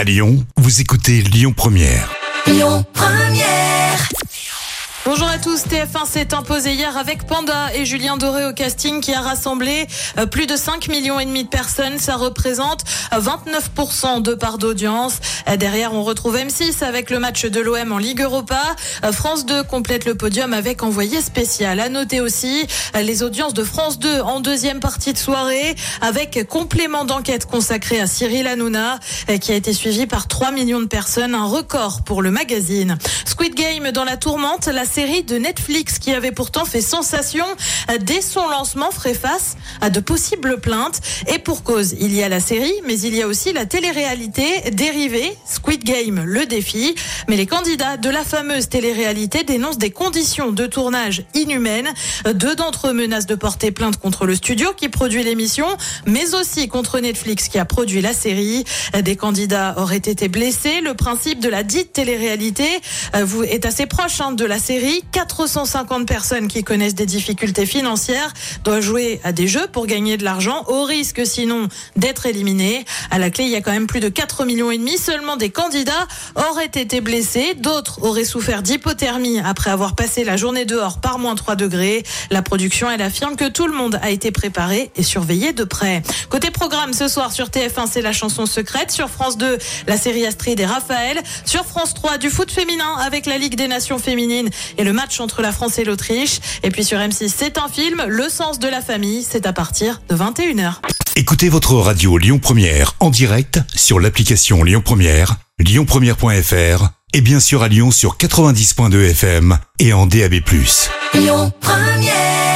À Lyon, vous écoutez Lyon Première. Lyon Première. Tous, TF1 s'est imposé hier avec Panda et Julien Doré au casting qui a rassemblé euh, plus de 5 millions et demi de personnes. Ça représente euh, 29% de part d'audience. Euh, Derrière, on retrouve M6 avec le match de l'OM en Ligue Europa. Euh, France 2 complète le podium avec envoyé spécial. À noter aussi euh, les audiences de France 2 en deuxième partie de soirée avec complément d'enquête consacré à Cyril Hanouna euh, qui a été suivi par 3 millions de personnes, un record pour le magazine. Squid Game dans la tourmente, la série Netflix qui avait pourtant fait sensation euh, dès son lancement ferait face à de possibles plaintes. Et pour cause, il y a la série, mais il y a aussi la télé-réalité dérivée, Squid Game, le défi. Mais les candidats de la fameuse télé-réalité dénoncent des conditions de tournage inhumaines. Deux d'entre eux menacent de porter plainte contre le studio qui produit l'émission, mais aussi contre Netflix qui a produit la série. Des candidats auraient été blessés. Le principe de la dite télé-réalité euh, est assez proche hein, de la série. 450 personnes qui connaissent des difficultés financières doivent jouer à des jeux pour gagner de l'argent, au risque sinon d'être éliminés. À la clé, il y a quand même plus de 4 millions et demi. Seulement des candidats auraient été blessés. D'autres auraient souffert d'hypothermie après avoir passé la journée dehors par moins 3 degrés. La production, elle affirme que tout le monde a été préparé et surveillé de près. Côté programme, ce soir sur TF1, c'est la chanson secrète. Sur France 2, la série Astrid et Raphaël. Sur France 3, du foot féminin avec la Ligue des Nations féminines et le match entre la France et l'Autriche. Et puis sur M6, c'est un film, Le sens de la famille. C'est à partir de 21h. Écoutez votre radio Lyon Première en direct sur l'application Lyon Première, lyonpremière.fr et bien sûr à Lyon sur 90.2 FM et en DAB+. Lyon Première.